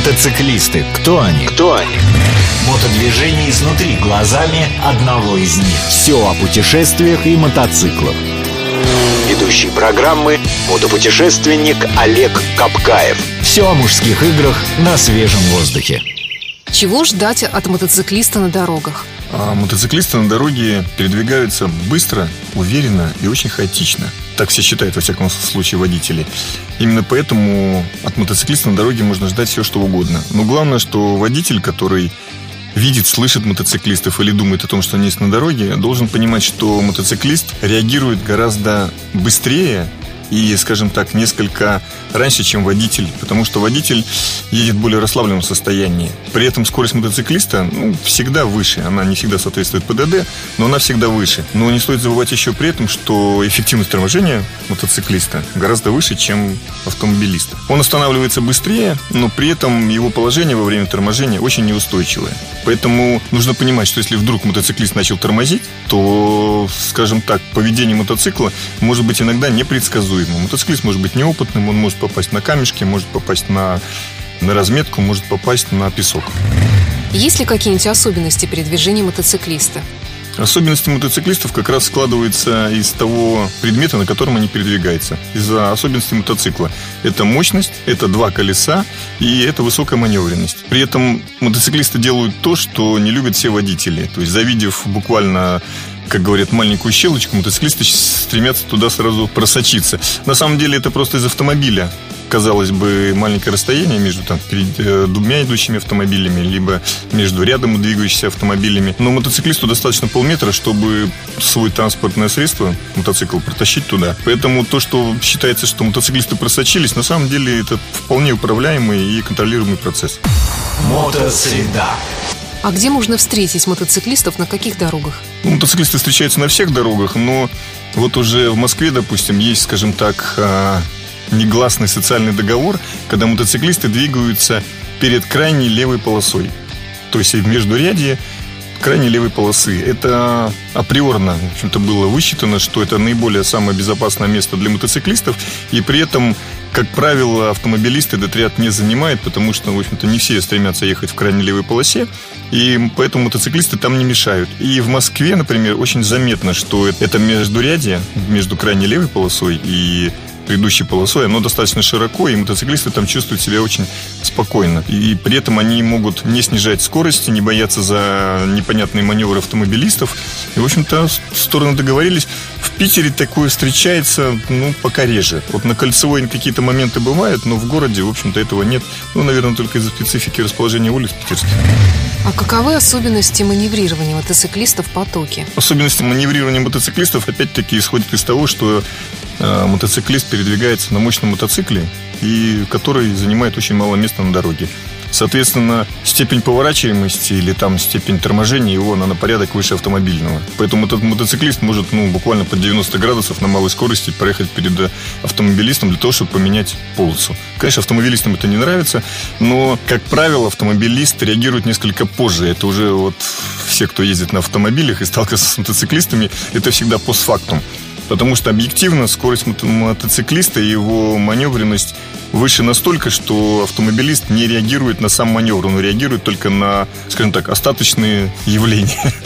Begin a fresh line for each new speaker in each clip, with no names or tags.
Мотоциклисты. Кто они?
Кто они?
Мотодвижение изнутри глазами одного из них.
Все о путешествиях и мотоциклах.
Ведущий программы мотопутешественник Олег Капкаев.
Все о мужских играх на свежем воздухе.
Чего ждать от мотоциклиста на дорогах?
А мотоциклисты на дороге передвигаются быстро, уверенно и очень хаотично. Так все считают, во всяком случае, водители. Именно поэтому от мотоциклиста на дороге можно ждать все, что угодно. Но главное, что водитель, который видит, слышит мотоциклистов или думает о том, что они есть на дороге, должен понимать, что мотоциклист реагирует гораздо быстрее и, скажем так, несколько раньше, чем водитель, потому что водитель едет в более расслабленном состоянии. При этом скорость мотоциклиста ну, всегда выше, она не всегда соответствует ПДД, но она всегда выше. Но не стоит забывать еще при этом, что эффективность торможения мотоциклиста гораздо выше, чем автомобилиста. Он останавливается быстрее, но при этом его положение во время торможения очень неустойчивое. Поэтому нужно понимать, что если вдруг мотоциклист начал тормозить, то, скажем так, поведение мотоцикла может быть иногда непредсказуемым. Мотоциклист может быть неопытным, он может попасть на камешки, может попасть на, на разметку, может попасть на песок.
Есть ли какие-нибудь особенности передвижения мотоциклиста?
Особенности мотоциклистов как раз складываются из того предмета, на котором они передвигаются. Из-за особенностей мотоцикла. Это мощность, это два колеса и это высокая маневренность. При этом мотоциклисты делают то, что не любят все водители. То есть, завидев буквально как говорят, маленькую щелочку, мотоциклисты стремятся туда сразу просочиться. На самом деле это просто из автомобиля казалось бы, маленькое расстояние между там, перед, э, двумя идущими автомобилями, либо между рядом двигающимися автомобилями. Но мотоциклисту достаточно полметра, чтобы свой транспортное средство, мотоцикл, протащить туда. Поэтому то, что считается, что мотоциклисты просочились, на самом деле это вполне управляемый и контролируемый процесс.
Мотосреда.
А где можно встретить мотоциклистов, на каких дорогах?
Ну, мотоциклисты встречаются на всех дорогах, но вот уже в Москве, допустим, есть, скажем так, а, негласный социальный договор, когда мотоциклисты двигаются перед крайней левой полосой. То есть в междурядье крайней левой полосы. Это априорно, в общем-то, было высчитано, что это наиболее самое безопасное место для мотоциклистов, и при этом, как правило, автомобилисты этот ряд не занимают, потому что, в общем-то, не все стремятся ехать в крайней левой полосе, и поэтому мотоциклисты там не мешают. И в Москве, например, очень заметно, что это междурядье между крайней левой полосой и предыдущей полосой, оно достаточно широко, и мотоциклисты там чувствуют себя очень спокойно. И при этом они могут не снижать скорости, не бояться за непонятные маневры автомобилистов. И, в общем-то, стороны договорились. В Питере такое встречается, ну, пока реже. Вот на Кольцевой какие-то моменты бывают, но в городе, в общем-то, этого нет. Ну, наверное, только из-за специфики расположения улиц питерских.
А каковы особенности маневрирования мотоциклистов в потоке?
Особенности маневрирования мотоциклистов, опять-таки, исходят из того, что Э, мотоциклист передвигается на мощном мотоцикле, и который занимает очень мало места на дороге. Соответственно, степень поворачиваемости или там степень торможения его она на порядок выше автомобильного. Поэтому этот мотоциклист может ну, буквально под 90 градусов на малой скорости проехать перед автомобилистом для того, чтобы поменять полосу. Конечно, автомобилистам это не нравится, но, как правило, автомобилист реагирует несколько позже. Это уже вот все, кто ездит на автомобилях и сталкивается с мотоциклистами, это всегда постфактум. Потому что объективно скорость мотоциклиста и его маневренность выше настолько, что автомобилист не реагирует на сам маневр, он реагирует только на, скажем так, остаточные явления.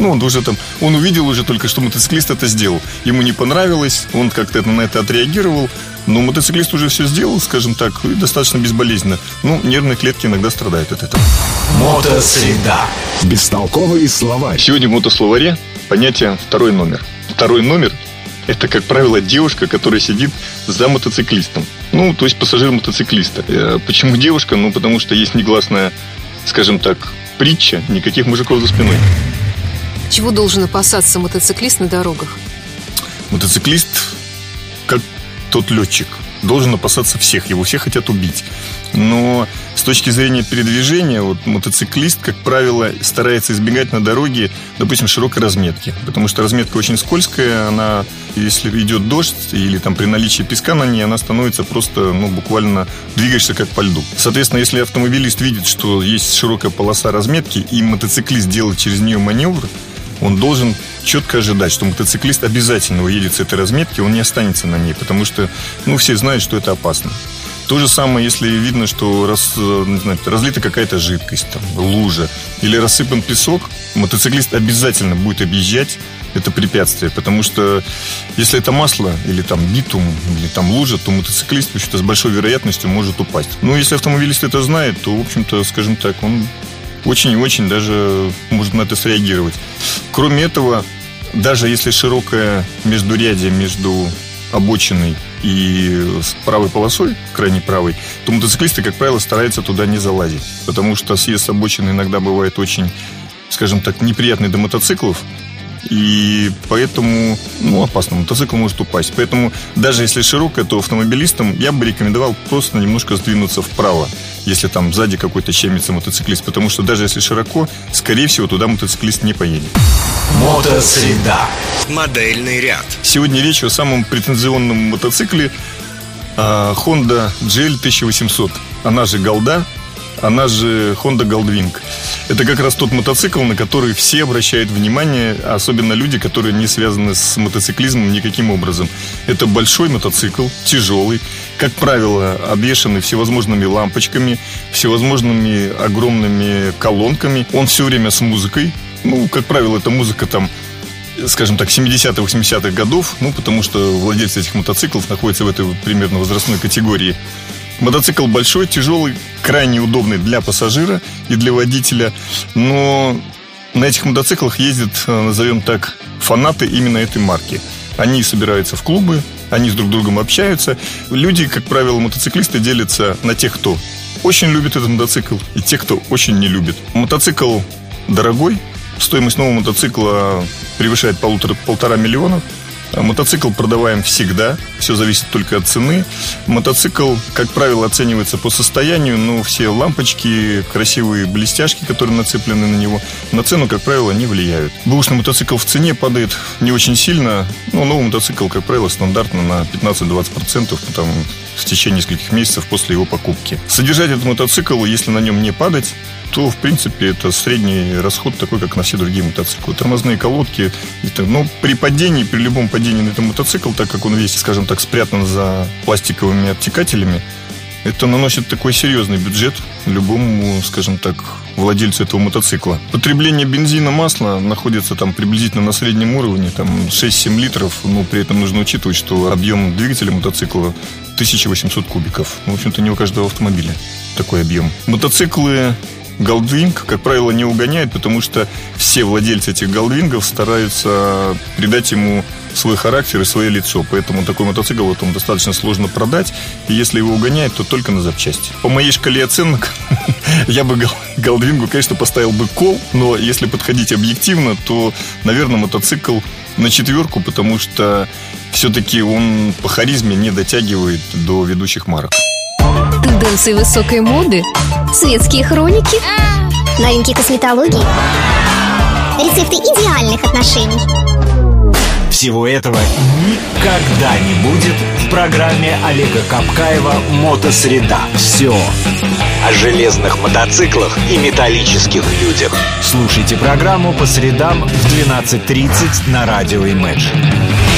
Ну, он уже там, он увидел уже только, что мотоциклист это сделал. Ему не понравилось, он как-то на это отреагировал, но мотоциклист уже все сделал, скажем так, и достаточно безболезненно. Ну, нервные клетки иногда страдают от этого.
Мотосреда.
Бестолковые слова.
Сегодня в мотословаре понятие второй номер. Второй номер это, как правило, девушка, которая сидит за мотоциклистом. Ну, то есть пассажир мотоциклиста. Э, почему девушка? Ну, потому что есть негласная, скажем так, притча, никаких мужиков за спиной.
Чего должен опасаться мотоциклист на дорогах?
Мотоциклист, как тот летчик, должен опасаться всех. Его все хотят убить. Но с точки зрения передвижения, вот мотоциклист, как правило, старается избегать на дороге, допустим, широкой разметки. Потому что разметка очень скользкая, она, если идет дождь или там при наличии песка на ней, она становится просто, ну, буквально двигаешься как по льду. Соответственно, если автомобилист видит, что есть широкая полоса разметки, и мотоциклист делает через нее маневр, он должен четко ожидать, что мотоциклист обязательно уедет с этой разметки, он не останется на ней, потому что, ну, все знают, что это опасно. То же самое, если видно, что раз, э, знаю, разлита какая-то жидкость, там, лужа, или рассыпан песок, мотоциклист обязательно будет объезжать это препятствие, потому что если это масло или там битум, или там лужа, то мотоциклист, в общем-то, с большой вероятностью может упасть. Ну, если автомобилист это знает, то, в общем-то, скажем так, он очень и очень даже может на это среагировать. Кроме этого, даже если широкое междурядие между обочиной и с правой полосой, крайней правой, то мотоциклисты, как правило, стараются туда не залазить. Потому что съезд с обочины иногда бывает очень, скажем так, неприятный для мотоциклов. И поэтому, ну, опасно, мотоцикл может упасть. Поэтому даже если широкое, то автомобилистам я бы рекомендовал просто немножко сдвинуться вправо, если там сзади какой-то щемится мотоциклист. Потому что даже если широко, скорее всего, туда мотоциклист не поедет.
Мотосреда.
Модельный ряд.
Сегодня речь о самом претензионном мотоцикле а, Honda GL 1800. Она же Голда, она же Honda Goldwing. Это как раз тот мотоцикл, на который все обращают внимание, особенно люди, которые не связаны с мотоциклизмом никаким образом. Это большой мотоцикл, тяжелый, как правило, обвешанный всевозможными лампочками, всевозможными огромными колонками. Он все время с музыкой. Ну, как правило, эта музыка там скажем так, 70-х, 80-х годов, ну, потому что владельцы этих мотоциклов находятся в этой примерно возрастной категории. Мотоцикл большой, тяжелый, крайне удобный для пассажира и для водителя, но на этих мотоциклах ездят, э, назовем так, фанаты именно этой марки. Они собираются в клубы, они с друг другом общаются. Люди, как правило, мотоциклисты делятся на тех, кто очень любит этот мотоцикл, и тех, кто очень не любит. Мотоцикл дорогой, стоимость нового мотоцикла превышает полутора, полтора миллиона. Мотоцикл продаваем всегда, все зависит только от цены. Мотоцикл, как правило, оценивается по состоянию, но все лампочки, красивые блестяшки, которые нацеплены на него, на цену, как правило, не влияют. Бэушный мотоцикл в цене падает не очень сильно, но новый мотоцикл, как правило, стандартно на 15-20% там, в течение нескольких месяцев после его покупки. Содержать этот мотоцикл, если на нем не падать, то, в принципе, это средний расход такой, как на все другие мотоциклы. Тормозные колодки. Это, но при падении, при любом падении на этот мотоцикл, так как он весь, скажем так, спрятан за пластиковыми обтекателями, это наносит такой серьезный бюджет любому, скажем так, владельцу этого мотоцикла. Потребление бензина, масла находится там приблизительно на среднем уровне, там 6-7 литров, но при этом нужно учитывать, что объем двигателя мотоцикла 1800 кубиков. Ну, в общем-то, не у каждого автомобиля такой объем. Мотоциклы Голдвинг, как правило, не угоняет, потому что все владельцы этих голдвингов стараются придать ему свой характер и свое лицо. Поэтому такой мотоцикл потом достаточно сложно продать. И если его угоняют, то только на запчасти. По моей шкале оценок, я бы Голдвингу, конечно, поставил бы кол, но если подходить объективно, то, наверное, мотоцикл на четверку, потому что все-таки он по харизме не дотягивает до ведущих марок.
Тенденции высокой моды, светские хроники,
Новинки косметологии. Рецепты идеальных отношений.
Всего этого никогда не будет в программе Олега Капкаева «Мотосреда». Все.
О железных мотоциклах и металлических людях.
Слушайте программу по средам в 12.30 на радио Imagine.